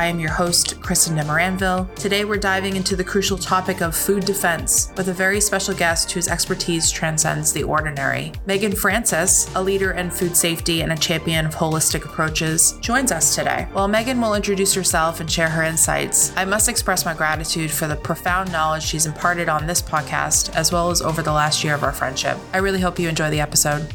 I am your host, Kristen Demoranville. Today, we're diving into the crucial topic of food defense with a very special guest whose expertise transcends the ordinary. Megan Francies, a leader in food safety and a champion of holistic approaches, joins us today. While Megan will introduce herself and share her insights, I must express my gratitude for the profound knowledge she's imparted on this podcast, as well as over the last year of our friendship. I really hope you enjoy the episode.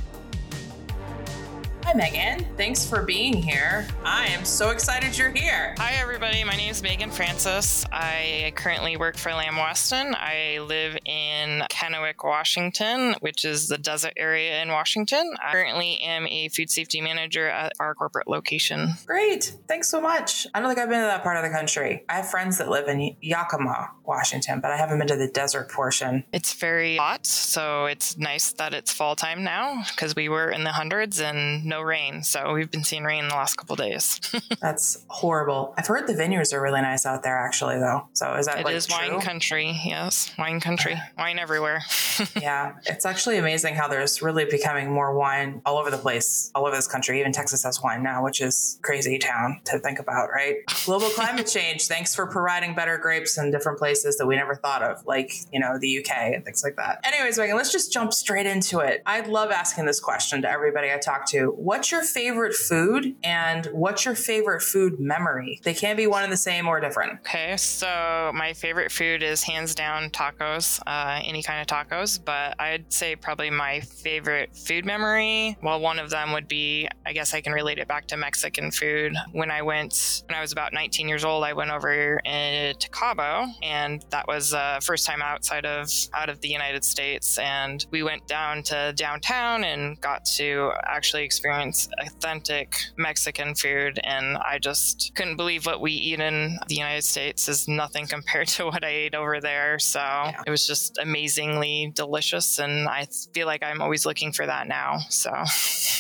Megan. Thanks for being here. I am so excited you're here. Hi, everybody. My name is Megan Francies. I currently work for Lamb Weston. I live in Kennewick, Washington, which is the desert area in Washington. I currently am a food safety manager at our corporate location. Great. Thanks so much. I don't think I've been to that part of the country. I have friends that live in Yakima, Washington, but I haven't been to the desert portion. It's very hot, so it's nice that it's fall time now because we were in the hundreds and no rain. So we've been seeing rain the last couple days. That's horrible. I've heard the vineyards are really nice out there, actually, though. So is that It like is true? wine country. Yes, wine country. wine everywhere. yeah, it's actually amazing how there's really becoming more wine all over the place, all over this country. Even Texas has wine now, which is crazy town to think about, right? Global climate change. Thanks for providing better grapes in different places that we never thought of, like you know the UK and things like that. Anyways, Megan, let's just jump straight into it. I love asking this question to everybody I talk to. What's your favorite food, and what's your favorite food memory? They can be one and the same or different. Okay, so my favorite food is hands down tacos, uh, any kind of tacos, but I'd say probably my favorite food memory. Well, one of them would be, I guess I can relate it back to Mexican food. When I went, when I was about 19 years old, I went over to Cabo, and that was uh, first time outside of out of the United States, and we went down to downtown and got to actually experience authentic Mexican food, and I just couldn't believe what we eat in the United States is nothing compared to what I ate over there. So it was just amazingly delicious, and I feel like I'm always looking for that now. So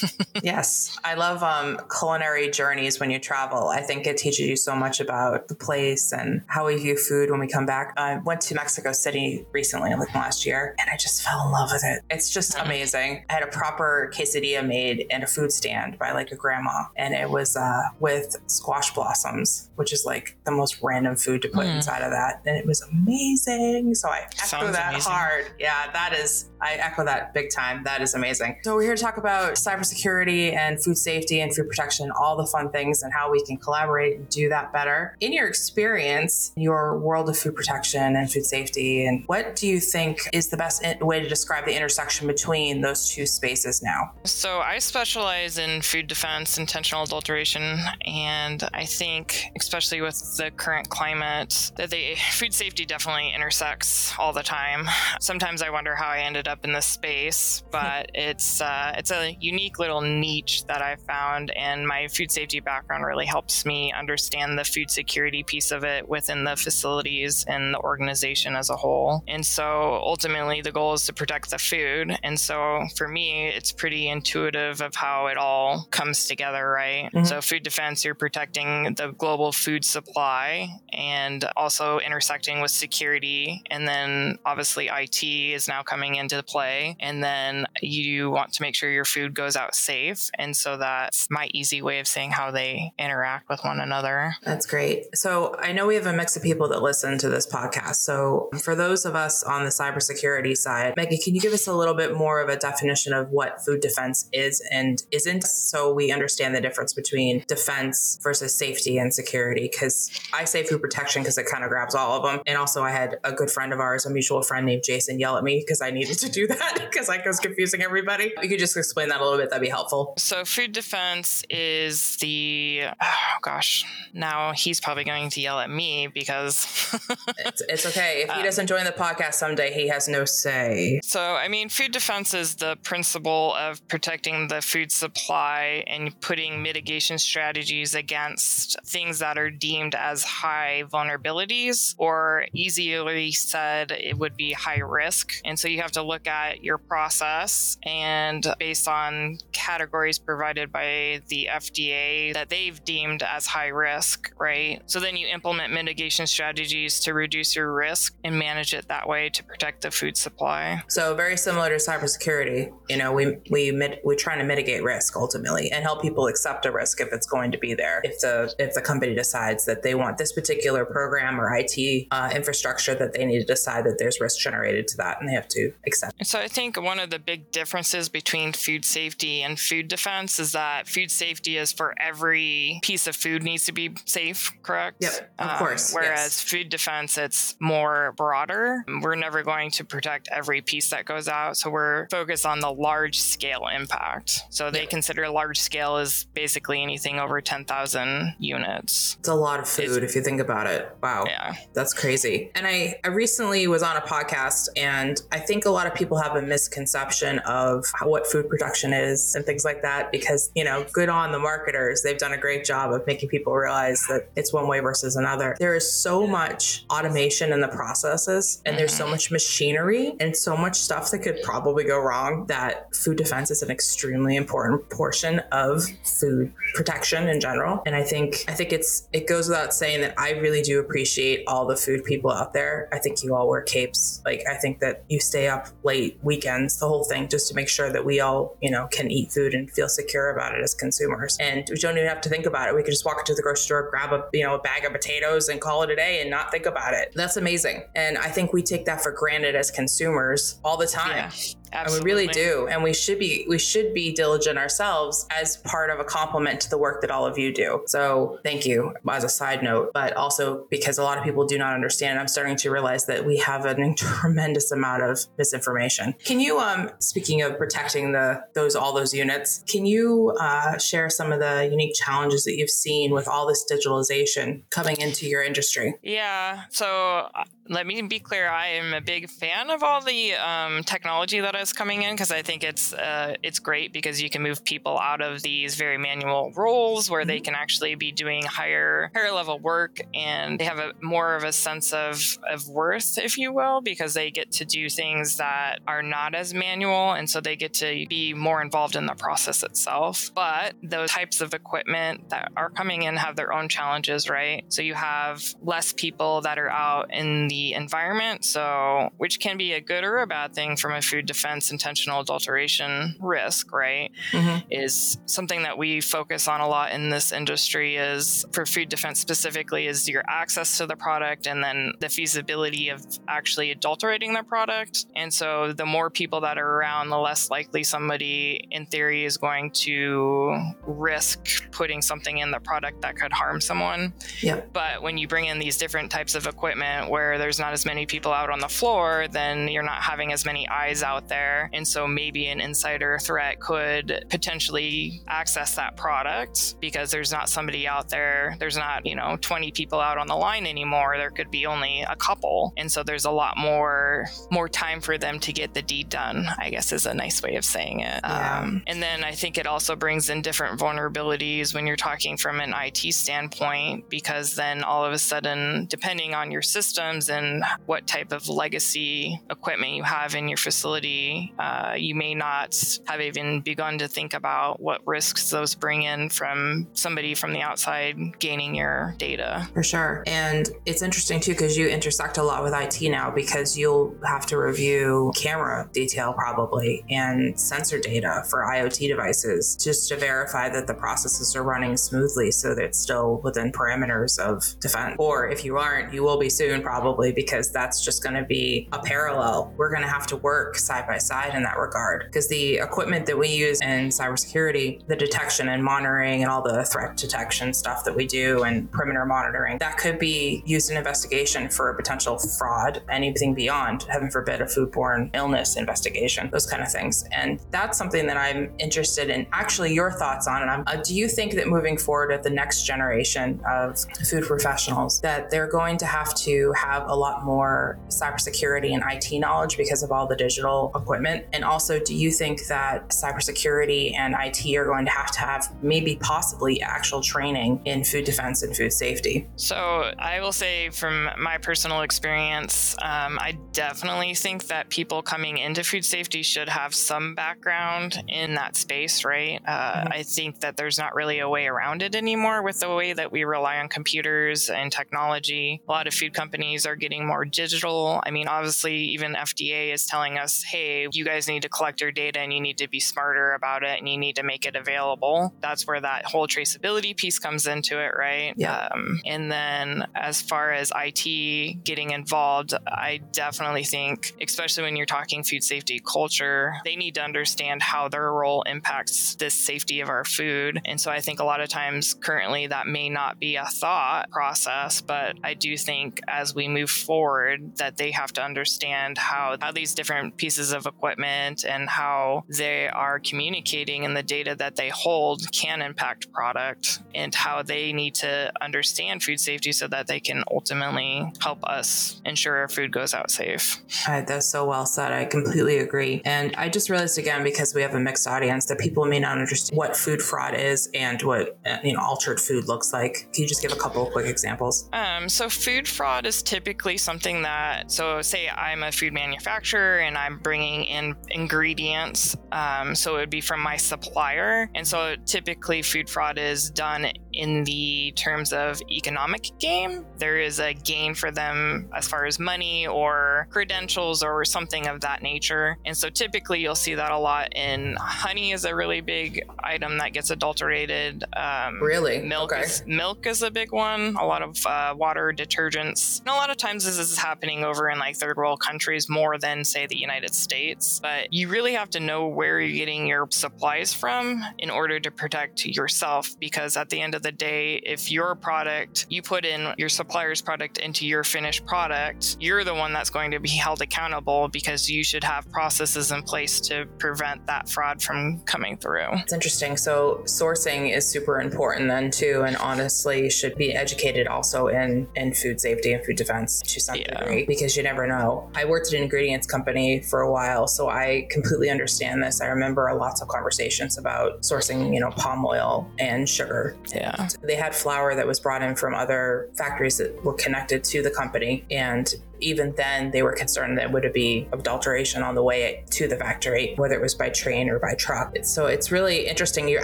yes, I love um, culinary journeys when you travel. I think it teaches you so much about the place and how we view food when we come back. I went to Mexico City recently, like last year, and I just fell in love with it. It's just amazing. I had a proper quesadilla made and a food stand by like a grandma, and it was uh, with squash blossoms, which is like the most random food to put Mm. inside of that, and it was amazing. So I echo Sounds that amazing. hard. Yeah, that is. I echo that big time. That is amazing. So we're here to talk about cybersecurity and food safety and food protection, all the fun things and how we can collaborate and do that better. In your experience, your world of food protection and food safety, and what do you think is the best way to describe the intersection between those two spaces now? So I specialize in food defense, intentional adulteration, and I think, especially with the current climate, that the food safety definitely intersects all the time. Sometimes I wonder how I ended up in this space, but it's uh, it's a unique little niche that I found, and my food safety background really helps me understand the food security piece of it within the facilities and the organization as a whole. And so ultimately, the goal is to protect the food. And so for me, it's pretty intuitive of how it all comes together, right? Mhm. So, food defense, you're protecting the global food supply and also intersecting with security. And then obviously, IT is now coming into play. And then you want to make sure your food goes out safe. And so, that's my easy way of saying how they interact with one another. That's great. So I know we have a mix of people that listen to this podcast. So for those of us on the cybersecurity side, Megan, can you give us a little bit more of a definition of what food defense is and isn't so we understand the difference between defense versus safety and security? Because I say food protection because it kind of grabs all of them. And also I had a good friend of ours, a mutual friend named Jason, yell at me because I needed to do that because I was confusing everybody. You could just explain that a little bit. That'd be helpful. So, food defense is the, oh gosh, now he's probably going to yell at me because. It's, it's okay. If he um, doesn't join the podcast someday, he has no say. So, I mean, food defense is the principle of protecting the food supply and putting mitigation strategies against things that are deemed as high vulnerabilities, or easily said, it would be high risk. And so you have to look at your process and based on categories provided by the FDA that they've deemed as high risk, right? So then you implement mitigation strategies to reduce your risk and manage it that way to protect the food supply. So very similar to cybersecurity, you know, we we we're trying to mitigate risk. Risk ultimately and help people accept a risk if it's going to be there. If the if the company decides that they want this particular program or IT uh, infrastructure that they need to decide that there's risk generated to that and they have to accept. So I think one of the big differences between food safety and food defense is that food safety is for every piece of food needs to be safe, correct? Yep, of um, course. Whereas yes. food defense, it's more broader. We're never going to protect every piece that goes out. So we're focused on the large scale impact. So they yep. consider large scale as basically anything over 10,000 units. It's a lot of food it's, if you think about it. Wow. Yeah. That's crazy. And I, I recently was on a podcast and I think a lot of people have a misconception of how, what food production is and things like that because, you know, good on the marketers. They've done a great job of making people realize that it's one way versus another. There is so much automation in the processes and there's so mm-hmm. much machinery and so much stuff that could probably go wrong that food defense is an extremely important portion of food protection in general. And I think I think it's it goes without saying that I really do appreciate all the food people out there. I think you all wear capes. Like I think that you stay up late weekends, the whole thing, just to make sure that we all, you know, can eat food and feel secure about it as consumers. And we don't even have to think about it. We can just walk into the grocery store, grab a, you know, a bag of potatoes and call it a day and not think about it. That's amazing. And I think we take that for granted as consumers all the time. Yeah. Absolutely. And we really do. And we should be we should be diligent ourselves as part of a complement to the work that all of you do. So thank you as a side note, but also because a lot of people do not understand. I'm starting to realize that we have a tremendous amount of misinformation. Can you um speaking of protecting the those all those units, can you uh, share some of the unique challenges that you've seen with all this digitalization coming into your industry? Yeah. So let me be clear. I am a big fan of all the um, technology that is coming in because I think it's uh, it's great because you can move people out of these very manual roles where they mm-hmm. can actually be doing higher higher level work and they have a more of a sense of of worth, if you will, because they get to do things that are not as manual, and so they get to be more involved in the process itself. But those types of equipment that are coming in have their own challenges, right? So you have less people that are out in the the environment. So, which can be a good or a bad thing from a food defense intentional adulteration risk, right? Mm-hmm. Is something that we focus on a lot in this industry is for food defense specifically is your access to the product and then the feasibility of actually adulterating the product. And so the more people that are around, the less likely somebody in theory is going to risk putting something in the product that could harm someone. Yep. But when you bring in these different types of equipment where there's not as many people out on the floor, then you're not having as many eyes out there. And so maybe an insider threat could potentially access that product because there's not somebody out there. There's not, you know, 20 people out on the line anymore. There could be only a couple. And so there's a lot more more time for them to get the deed done, I guess is a nice way of saying it. Yeah. Um, and then I think it also brings in different vulnerabilities when you're talking from an IT standpoint because then all of a sudden, depending on your systems and what type of legacy equipment you have in your facility, uh, you may not have even begun to think about what risks those bring in from somebody from the outside gaining your data. For sure. And it's interesting too because you intersect a lot with IT now because you'll have to review camera detail probably and sensor data for IoT devices just to verify that the processes are running smoothly so that it's still within parameters of defense. Or if you aren't, you will be soon probably because that's just going to be a parallel. We're going to have to work side by side in that regard because the equipment that we use in cybersecurity, the detection and monitoring and all the threat detection stuff that we do and perimeter monitoring, that could be used in investigation for potential fraud, anything beyond, heaven forbid, a foodborne illness investigation, those kind of things. And that's something that I'm interested in actually your thoughts on. And uh, do you think that moving forward at the next generation of food professionals, that they're going to have to have a a lot more cybersecurity and IT knowledge because of all the digital equipment? And also, do you think that cybersecurity and IT are going to have to have maybe possibly actual training in food defense and food safety? So, I will say from my personal experience, um, I definitely think that people coming into food safety should have some background in that space, right? Uh, mm-hmm. I think that there's not really a way around it anymore with the way that we rely on computers and technology. A lot of food companies are getting more digital. I mean, obviously, even FDA is telling us, hey, you guys need to collect your data and you need to be smarter about it and you need to make it available. That's where that whole traceability piece comes into it, right? Yeah. Um, and then as far as IT getting involved, I definitely think, especially when you're talking food safety culture, they need to understand how their role impacts this safety of our food. And so I think a lot of times currently that may not be a thought process, but I do think as we move forward that they have to understand how, how these different pieces of equipment and how they are communicating and the data that they hold can impact product and how they need to understand food safety so that they can ultimately help us ensure our food goes out safe. That's so well said. I completely agree. And I just realized again, because we have a mixed audience, that people may not understand what food fraud is and what uh, you know altered food looks like. Can you just give a couple of quick examples? Um, so food fraud is typically something that, so say I'm a food manufacturer and I'm bringing in ingredients. Um, so it would be from my supplier. And so typically food fraud is done in the terms of economic gain. There is a gain for them as far as money or credentials or something of that nature. And so typically you'll see that a lot in honey is a really big item that gets adulterated. Um, really? Milk, okay. is, milk is a big one. A lot of uh, water, detergents. And a lot of times this is happening over in like third world countries more than say the United States. But you really have to know where you're getting your supplies from in order to protect yourself because at the end of the day, if your product, you put in your supplier's product into your finished product, you're the one that's going to be held accountable because you should have processes in place to prevent that fraud from coming through. It's interesting. So sourcing is super important then too, and honestly should be educated also in in food safety and food defense to some Yeah. degree because you never know. I worked at an ingredients company for a while, so I completely understand this. I remember lots of conversations about sourcing, you know, palm oil and sugar. Yeah. They had flour that was brought in from other factories that were connected to the company and even then they were concerned that would it be adulteration on the way to the factory whether it was by train or by truck. So it's really interesting. You're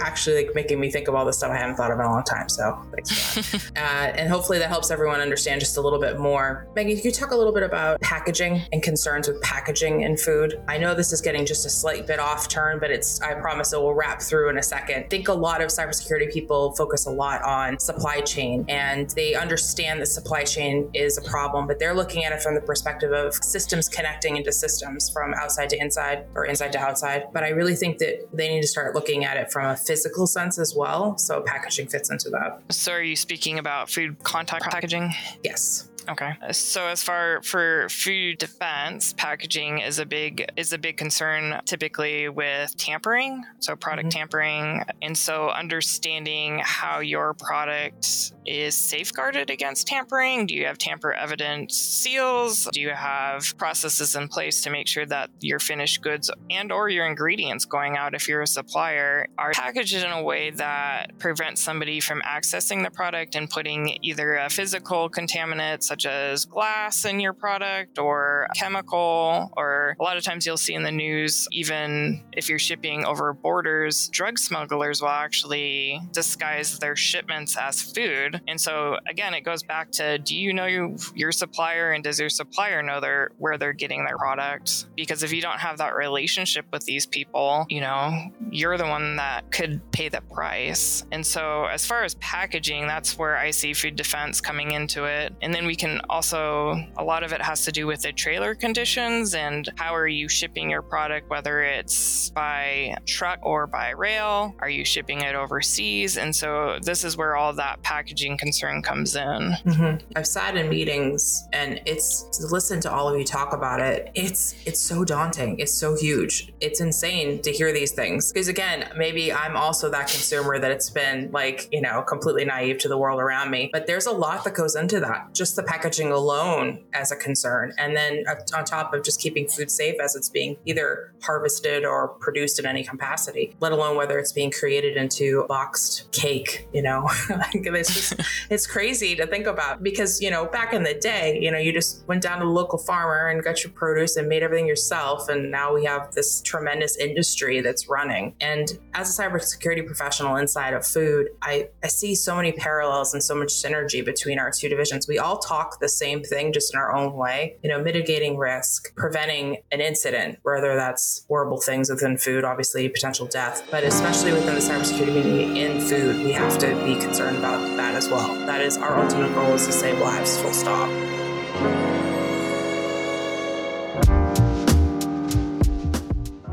actually like making me think of all the stuff i haven't thought of in a long time so thanks uh, and hopefully that helps everyone understand just a little bit more. Megan could you talk a little bit about packaging and concerns with packaging in food? I know this is getting just a slight bit off turn but it's i promise it will wrap through in a second. I think a lot of cybersecurity people focus a lot on supply chain and they understand that supply chain is a problem but they're looking at it from the perspective of systems connecting into systems from outside to inside or inside to outside. But I really think that they need to start looking at it from a physical sense as well. So packaging fits into that. So are you speaking about food contact packaging? Yes. Okay. So as far for food defense, packaging is a big is a big concern typically with tampering, so product Mhm. tampering. And so understanding how your product is safeguarded against tampering. Do you have tamper evident seals? Do you have processes in place to make sure that your finished goods and or your ingredients going out if you're a supplier are packaged in a way that prevents somebody from accessing the product and putting either a physical contaminant such as glass in your product or chemical or a lot of times you'll see in the news even if you're shipping over borders drug smugglers will actually disguise their shipments as food. And so again it goes back to do you know your, supplier and does your supplier know their where they're getting their product because if you don't have that relationship with these people you know you're the one that could pay the price. And so as far as packaging that's where i see food defense coming into it. And then we can also a lot of it has to do with the trailer conditions and how are you shipping your product whether it's by truck or by rail are you shipping it overseas and so this is where all that packaging concern comes in Mm-hmm. I've sat in meetings and it's to listen to all of you talk about it. It's it's so daunting. It's so huge. It's insane to hear these things. Because again, maybe I'm also that consumer that it's been like, you know, completely naive to the world around me. But there's a lot that goes into that. Just the packaging alone as a concern. And then uh, on top of just keeping food safe as it's being either harvested or produced in any capacity, let alone whether it's being created into boxed cake, you know. it's just it's crazy to think about because you know back in the day you know you just went down to the local farmer and got your produce and made everything yourself and now we have this tremendous industry that's running and as a cybersecurity professional inside of food i i see so many parallels and so much synergy between our two divisions we all talk talk the same thing just in our own way. You know, mitigating risk, preventing an incident, whether that's horrible things within food, obviously potential death, but especially within the cybersecurity community in food, we have to be concerned about that as well. That is our ultimate goal is to save lives, full stop.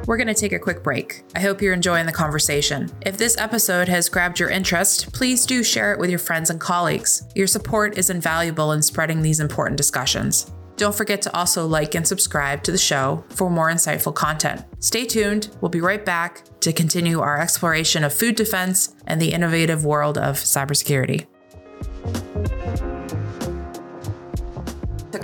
We're going to take a quick break. I hope you're enjoying the conversation. If this episode has grabbed your interest, please do share it with your friends and colleagues. Your support is invaluable in spreading these important discussions. Don't forget to also like and subscribe to the show for more insightful content. Stay tuned. We'll be right back to continue our exploration of food defense and the innovative world of cybersecurity.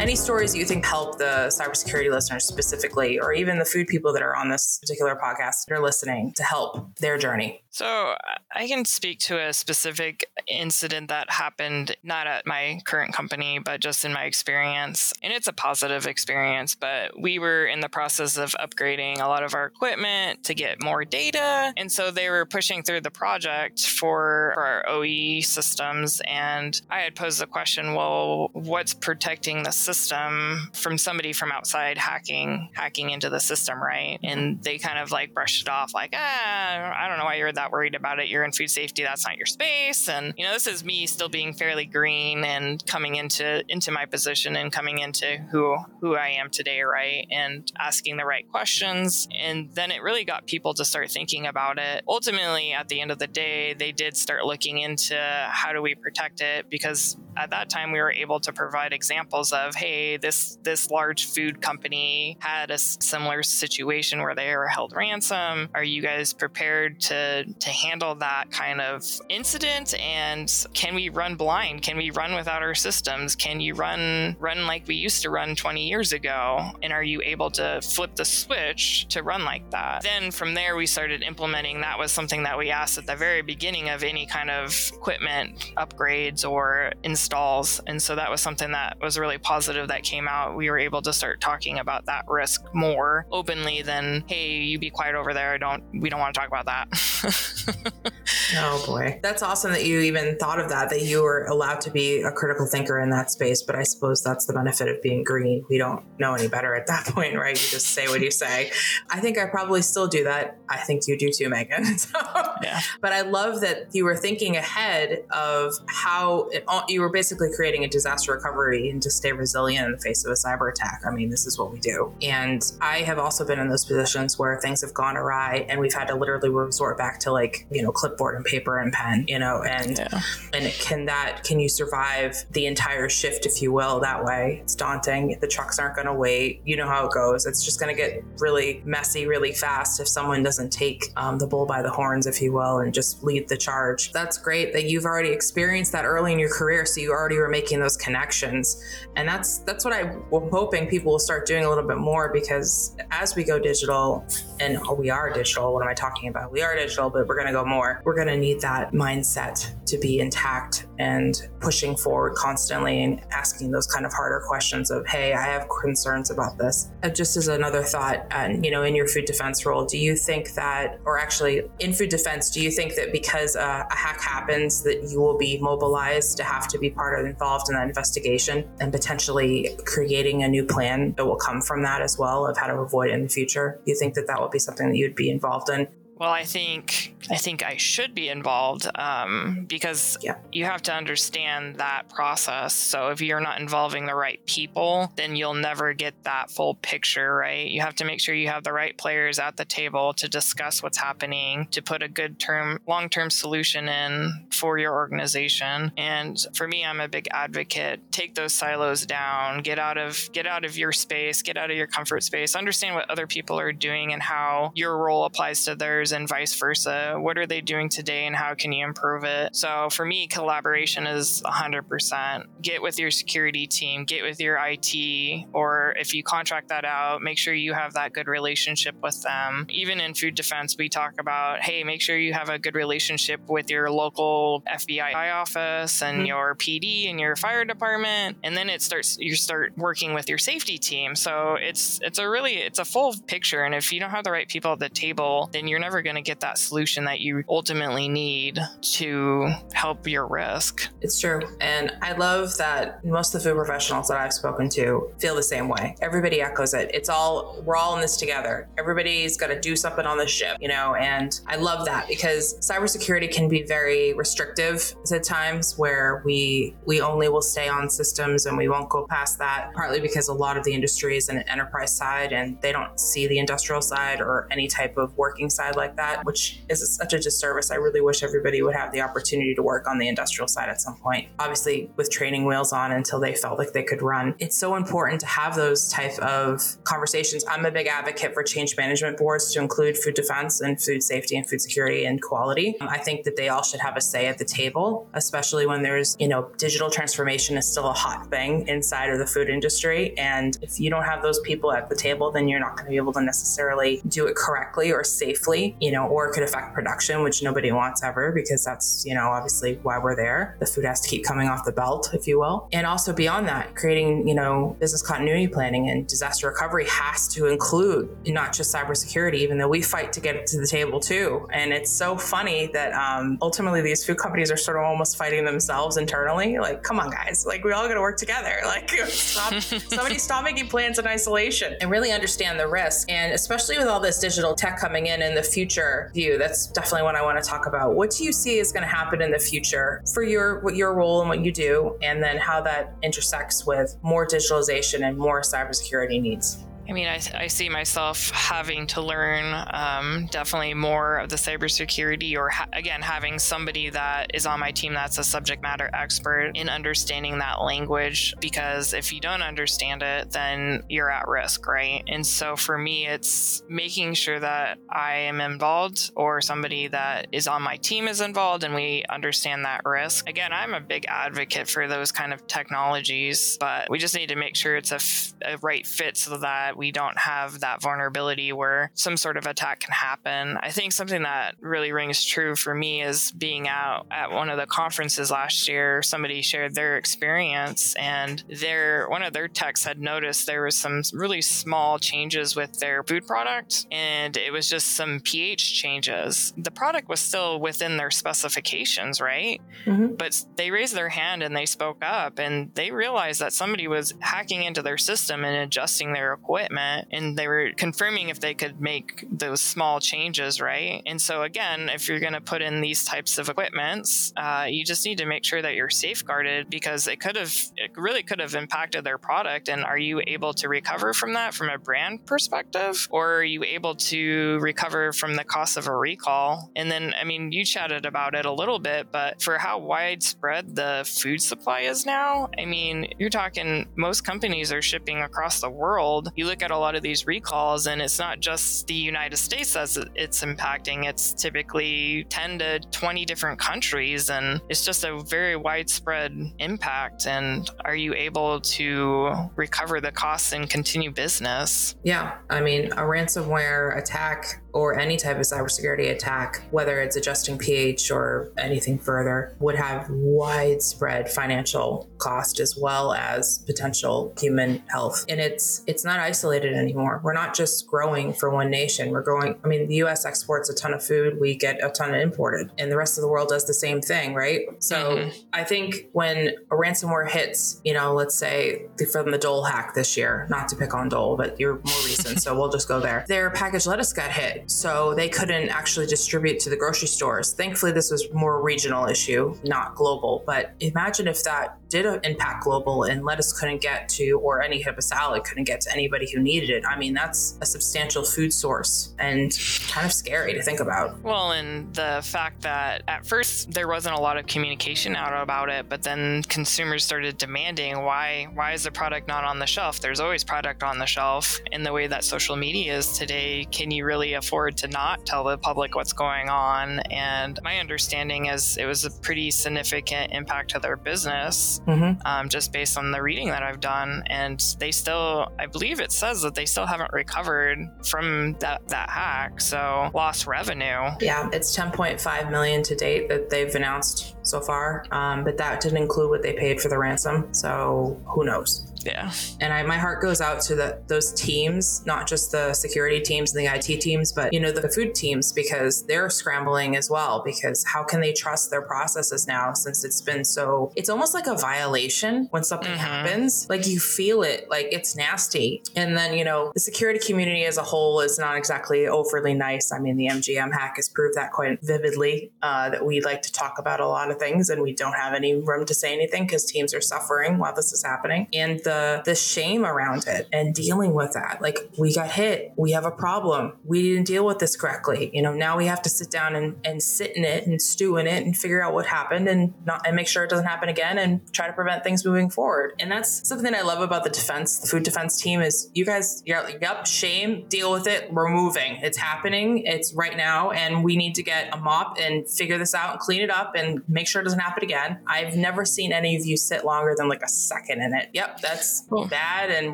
Any stories you think help the cybersecurity listeners specifically, or even the food people that are on this particular podcast that are listening to help their journey? So I can speak to a specific incident that happened not at my current company, but just in my experience. And it's a positive experience, but we were in the process of upgrading a lot of our equipment to get more data. And so they were pushing through the project for, our OE systems. And I had posed the question, well, what's protecting the system from somebody from outside hacking hacking into the system, right? And they kind of like brushed it off like, ah, I don't know why you're that worried about it. You're in food safety. That's not your space. And you know, this is me still being fairly green and coming into into my position and coming into who who I am today, right? And asking the right questions. And then it really got people to start thinking about it. Ultimately, at the end of the day, they did start looking into how do we protect it because at that time we were able to provide examples of hey this this large food company had a similar situation where they were held ransom are you guys prepared to to handle that kind of incident and can we run blind? Can we run without our systems? Can you run run like we used to run 20 years ago? And are you able to flip the switch to run like that? Then from there we started implementing that was something that we asked at the very beginning of any kind of equipment upgrades or installs. And so that was something that was really positive that came out. We were able to start talking about that risk more openly than hey you be quiet over there. I don't we don't want to talk about that oh boy. That's awesome that you even thought of that, that you were allowed to be a critical thinker in that space. But I suppose that's the benefit of being green. We don't know any better at that point, right? You just say what you say. I think I probably still do that. I think you do too, Megan. So, yeah. But I love that you were thinking ahead of how it, you were basically creating a disaster recovery and to stay resilient in the face of a cyber attack. I mean, this is what we do. And I have also been in those positions where things have gone awry and we've had to literally resort back to like you know clipboard and paper and pen you know and yeah. and can that can you survive the entire shift if you will that way? It's daunting. The trucks aren't going to wait. You know how it goes. It's just going to get really messy really fast if someone doesn't take um, the bull by the horns if you will and just lead the charge. That's great that you've already experienced that early in your career so you already were making those connections. And that's that's what i'm hoping people will start doing a little bit more because as we go digital and we are digital what am i talking about? We are digital we're going to go more, we're going to need that mindset to be intact and pushing forward constantly and asking those kind of harder questions of, hey, I have concerns about this. Uh, just as another thought, and you know, in your food defense role, do you think that, or actually in food defense, do you think that because uh, a hack happens, that you will be mobilized to have to be part of involved in that investigation and potentially creating a new plan that will come from that as well of how to avoid it in the future? Do you think that that will be something that you'd be involved in? Well, I think I think I should be involved um, because yeah. you have to understand that process. So if you're not involving the right people, then you'll never get that full picture, right? You have to make sure you have the right players at the table to discuss what's happening, to put a good term, long term solution in for your organization. And for me, I'm a big advocate. Take those silos down. Get out of get out of your space. Get out of your comfort space. Understand what other people are doing and how your role applies to theirs and vice versa. What are they doing today and how can you improve it? So for me, collaboration is 100%. Get with your security team, get with your IT, or if you contract that out, make sure you have that good relationship with them. Even in food defense, we talk about, hey, make sure you have a good relationship with your local FBI office and mm-hmm. your PD and your fire department. And then it starts, you start working with your safety team. So it's, it's a really, it's a full picture. And if you don't have the right people at the table, then you're never never going to get that solution that you ultimately need to help your risk. It's true. And I love that most of the food professionals that I've spoken to feel the same way. Everybody echoes it. It's all, we're all in this together. Everybody's got to do something on the ship, you know, and I love that because cybersecurity can be very restrictive at times where we, we only will stay on systems and we won't go past that, partly because a lot of the industry is an enterprise side and they don't see the industrial side or any type of working side like that, which is such a disservice. I really wish everybody would have the opportunity to work on the industrial side at some point. Obviously, with training wheels on until they felt like they could run. It's so important to have those type of conversations. I'm a big advocate for change management boards to include food defense and food safety and food security and quality. Um, I think that they all should have a say at the table, especially when there's, you know, digital transformation is still a hot thing inside of the food industry. And if you don't have those people at the table, then you're not going to be able to necessarily do it correctly or safely, you know, or it could affect production, which nobody wants ever because that's, you know, obviously why we're there. The food has to keep coming off the belt, if you will. And also beyond that, creating, you know, business continuity planning and disaster recovery has to include not just cybersecurity, even though we fight to get it to the table too. And it's so funny that um, ultimately these food companies are sort of almost fighting themselves internally. Like, come on, guys, like we all got to work together. Like, stop, somebody stop making plans in isolation and really understand the risk. And especially with all this digital tech coming in in the future view, that's definitely what I want to talk about. What do you see is going to happen in the future for your what your role and what you do, and then how that intersects with more digitalization and more cybersecurity needs? I mean, I, I see myself having to learn um, definitely more of the cybersecurity, or ha- again, having somebody that is on my team that's a subject matter expert in understanding that language. Because if you don't understand it, then you're at risk, right? And so for me, it's making sure that I am involved or somebody that is on my team is involved and we understand that risk. Again, I'm a big advocate for those kind of technologies, but we just need to make sure it's a, f- a right fit so that we don't have that vulnerability where some sort of attack can happen. I think something that really rings true for me is being out at one of the conferences last year. Somebody shared their experience, and their one of their techs had noticed there was some really small changes with their food product, and it was just some pH changes. The product was still within their specifications, right? Mm-hmm. But they raised their hand and they spoke up, and they realized that somebody was hacking into their system and adjusting their equipment equipment and they were confirming if they could make those small changes, right? And so, again, if you're going to put in these types of equipments, uh, you just need to make sure that you're safeguarded because it could have, it really could have impacted their product. And are you able to recover from that from a brand perspective? Or are you able to recover from the cost of a recall? And then, I mean, you chatted about it a little bit, but for how widespread the food supply is now, I mean, you're talking most companies are shipping across the world. You look look at a lot of these recalls, and it's not just the United States that it's impacting, it's typically 10 to 20 different countries, and it's just a very widespread impact. And are you able to recover the costs and continue business? Yeah. I mean, a ransomware attack or any type of cybersecurity attack, whether it's adjusting pH or anything further, would have widespread financial cost as well as potential human health. And it's it's not isolated anymore. We're not just growing for one nation. We're growing. I mean, the U.S. exports a ton of food. We get a ton imported, and the rest of the world does the same thing, right? So mm-hmm. I think when a ransomware hits, you know, let's say from the Dole hack this year, not to pick on Dole, but you're more recent, so we'll just go there. Their packaged lettuce got hit so they couldn't actually distribute to the grocery stores. Thankfully, this was more regional issue, not global. But imagine if that did impact global and lettuce couldn't get to, or any type of salad couldn't get to anybody who needed it. I mean, that's a substantial food source and kind of scary to think about. Well, and the fact that at first there wasn't a lot of communication out about it, but then consumers started demanding why why is the product not on the shelf? There's always product on the shelf. In the way that social media is today, can you really afford to not tell the public what's going on? And my understanding is it was a pretty significant impact to their business mm-hmm. um, just based on the reading that I've done. And they still, I believe it says that they still haven't recovered from that, that hack. So lost revenue. Yeah, it's 10.5 million to date that they've announced so far, um, but that didn't include what they paid for the ransom. So who knows? Yeah. And I, my heart goes out to the, those teams, not just the security teams and the IT teams, but you know the food teams because they're scrambling as well. Because how can they trust their processes now since it's been so? It's almost like a violation when something mm-hmm. happens. Like you feel it, like it's nasty. And then you know the security community as a whole is not exactly overly nice. I mean, the MGM hack has proved that quite vividly. Uh, that we like to talk about a lot of things and we don't have any room to say anything because teams are suffering while this is happening. And the the shame around it and dealing with that. Like we got hit, we have a problem, we didn't deal with this correctly. You know, now we have to sit down and, and sit in it and stew in it and figure out what happened and not and make sure it doesn't happen again and try to prevent things moving forward. And that's something I love about the defense, the food defense team is you guys, you're like, yep, shame, deal with it. We're moving. It's happening. It's right now, and we need to get a mop and figure this out and clean it up and make sure it doesn't happen again. I've never seen any of you sit longer than like a second in it. Yep, that's cool. bad and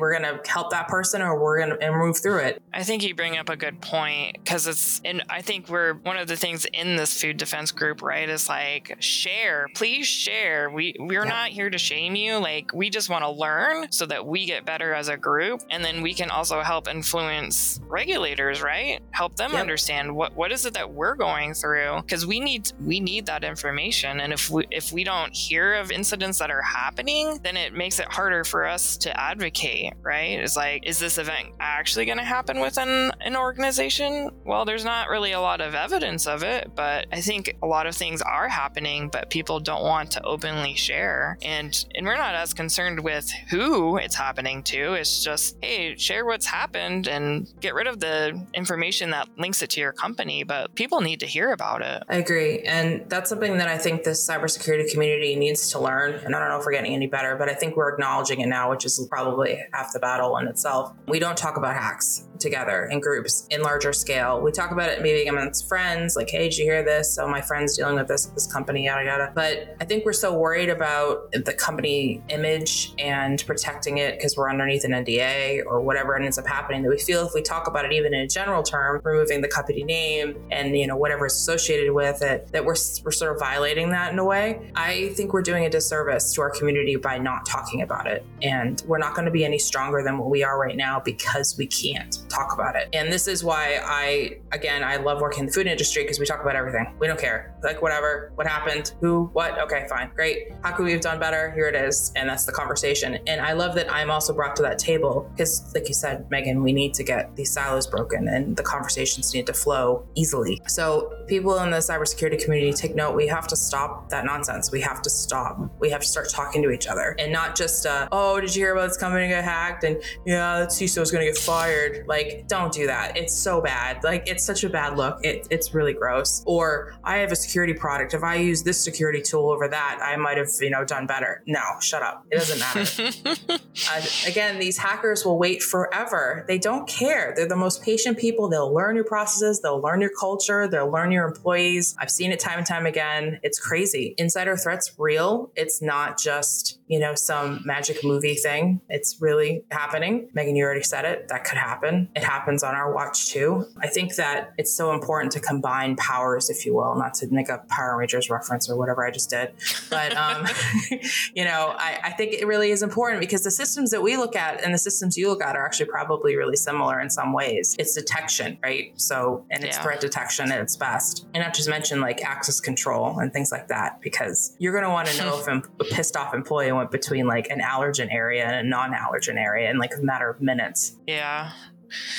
we're going to help that person or we're going to move through it. I think you bring up a good point because it's, and I think we're one of the things in this food defense group, right, is like share, please share. We, we're yeah. not here to shame you. Like we just want to learn so that we get better as a group. And then we can also help influence regulators, right? Help them yep. understand what, what is it that we're going through because we need, we need that information. And if we, if we don't hear of incidents that are happening, then it makes it harder for us to advocate, right? It's like, is this event actually going to happen within an organization? Well, there's not really a lot of evidence of it, but I think a lot of things are happening, but people don't want to openly share. And and we're not as concerned with who it's happening to. It's just, hey, share what's happened and get rid of the information that links it to your company, but people need to hear about it. I agree. And that's something that I think this cybersecurity community needs to learn. And I don't know if we're getting any better, but I think we're acknowledging it now which is probably half the battle in itself. We don't talk about hacks together in groups in larger scale. We talk about it maybe amongst friends, like, hey, did you hear this? So my friend's dealing with this this company, yada yada. But I think we're so worried about the company image and protecting it because we're underneath an NDA or whatever ends up happening that we feel if we talk about it even in a general term, removing the company name and you know whatever is associated with it, that we're we're sort of violating that in a way. I think we're doing a disservice to our community by not talking about it and and we're not going to be any stronger than what we are right now because we can't talk about it. And this is why I, again, I love working in the food industry because we talk about everything. We don't care. Like, whatever, what happened, who, what, okay, fine, great. How could we have done better? Here it is. And that's the conversation. And I love that I'm also brought to that table because, like you said, Megan, we need to get these silos broken and the conversations need to flow easily. So, people in the cybersecurity community take note. We have to stop that nonsense. We have to stop. We have to start talking to each other and not just, uh, oh, did you hear about this company get hacked? And yeah, that CISO is going to get fired. Like, don't do that. It's so bad. Like, it's such a bad look. It, it's really gross. Or I have a security product. If I use this security tool over that, I might have, you know, done better. No, shut up. It doesn't matter. uh, again, these hackers will wait forever. They don't care. They're the most patient people. They'll learn your processes. They'll learn your culture. They'll learn your employees. I've seen it time and time again. It's crazy. Insider threats real. It's not just, you know, some magic movie thing. It's really happening. Megan, you already said it. That could happen. It happens on our watch too. I think that it's so important to combine powers, if you will, not to make a Power Rangers reference or whatever I just did. But, um, you know, I, I think it really is important because the systems that we look at and the systems you look at are actually probably really similar in some ways. It's detection, right? So, and it's yeah. threat detection at its best. And not just mention like access control and things like that, because you're going to want to know if a pissed off employee went between like an allergen area and a non allergen area in like a matter of minutes. Yeah.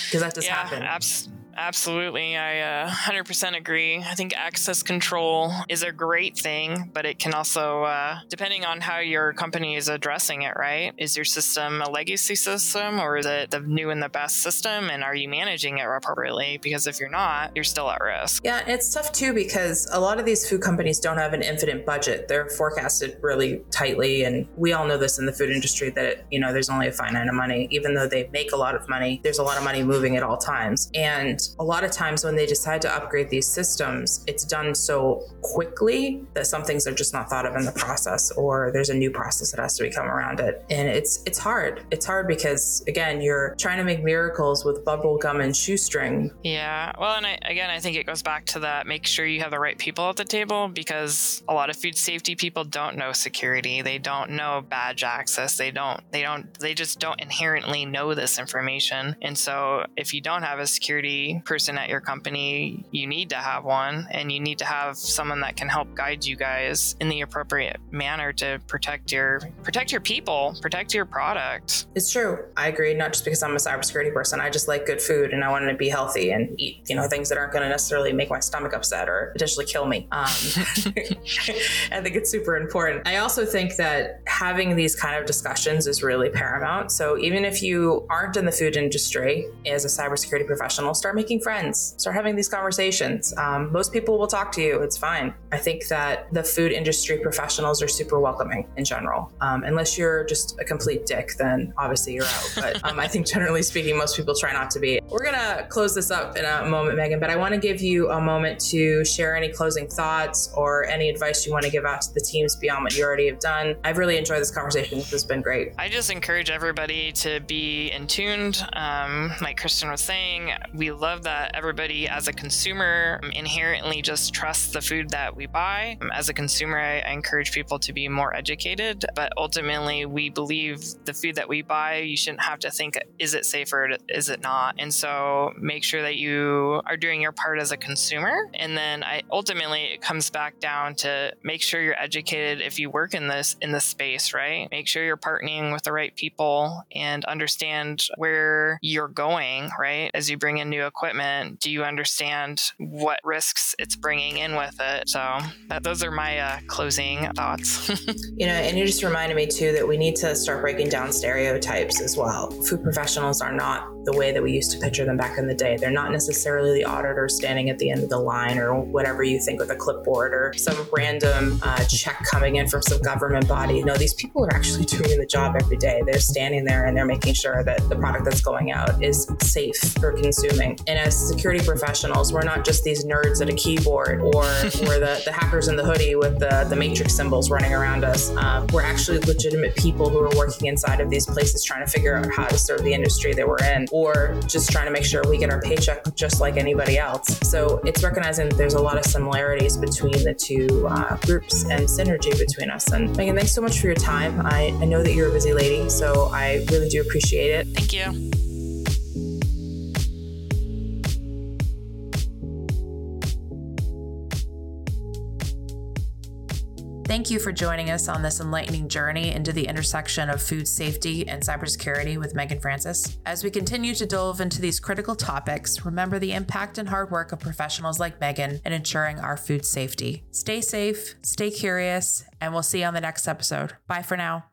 Because that does yeah, happen. Abs- Absolutely. I uh, 100% agree. I think access control is a great thing, but it can also, uh, depending on how your company is addressing it, right? Is your system a legacy system or is it the new and the best system? And are you managing it appropriately? Because if you're not, you're still at risk. Yeah, it's tough too because a lot of these food companies don't have an infinite budget. They're forecasted really tightly. And we all know this in the food industry that, you know, there's only a finite amount of money. Even though they make a lot of money, there's a lot of money moving at all times. And a lot of times when they decide to upgrade these systems, it's done so quickly that some things are just not thought of in the process or there's a new process that has to become around it. And it's it's hard. It's hard because again, you're trying to make miracles with bubble gum and shoestring. Yeah. Well, and I, again, I think it goes back to that make sure you have the right people at the table because a lot of food safety people don't know security. They don't know badge access. They don't they don't they just don't inherently know this information. And so if you don't have a security person at your company, you need to have one and you need to have someone that can help guide you guys in the appropriate manner to protect your protect your people, protect your product. It's true. I agree. Not just because I'm a cybersecurity person. I just like good food and I want to be healthy and eat, you know, things that aren't going to necessarily make my stomach upset or potentially kill me. Um, I think it's super important. I also think that having these kind of discussions is really paramount. So even if you aren't in the food industry as a cybersecurity professional, start making friends, start having these conversations. Um, most people will talk to you. It's fine. I think that the food industry professionals are super welcoming in general. Um, unless you're just a complete dick, then obviously you're out. But um, I think generally speaking, most people try not to be. We're going to close this up in a moment, Megan, but I want to give you a moment to share any closing thoughts or any advice you want to give out to the teams beyond what you already have done. I've really enjoyed this conversation. This has been great. I just encourage everybody to be in tuned. Um, like Kristen was saying, we love that everybody as a consumer um, inherently just trusts the food that we buy. Um, as a consumer, I, I encourage people to be more educated, but ultimately, we believe the food that we buy, you shouldn't have to think, is it safer? Is it not? And so make sure that you are doing your part as a consumer. And then I ultimately it comes back down to make sure you're educated if you work in this in this space, right? Make sure you're partnering with the right people and understand where you're going, right? As you bring in new equipment, do you understand what risks it's bringing in with it? So that, those are my uh, closing thoughts. you know, and you just reminded me too that we need to start breaking down stereotypes as well. Food professionals are not the way that we used to picture them back in the day. They're not necessarily the auditor standing at the end of the line or whatever you think with a clipboard or some random uh, check coming in from some government body. No, these people are actually doing the job every day. They're standing there and they're making sure that the product that's going out is safe for consuming. And as security professionals, we're not just these nerds at a keyboard or, or the, the hackers in the hoodie with the, the matrix symbols running around us. Uh, we're actually legitimate people who are working inside of these places trying to figure out how to serve the industry that we're in or just trying to make sure we get our paycheck just like anybody else. So it's recognizing that there's a lot of similarities between the two uh, groups and synergy between us. And Megan, thanks so much for your time. I, I know that you're a busy lady, so I really do appreciate it. Thank you. Thank you for joining us on this enlightening journey into the intersection of food safety and cybersecurity with Megan Francies. As we continue to delve into these critical topics, remember the impact and hard work of professionals like Megan in ensuring our food safety. Stay safe, stay curious, and we'll see you on the next episode. Bye for now.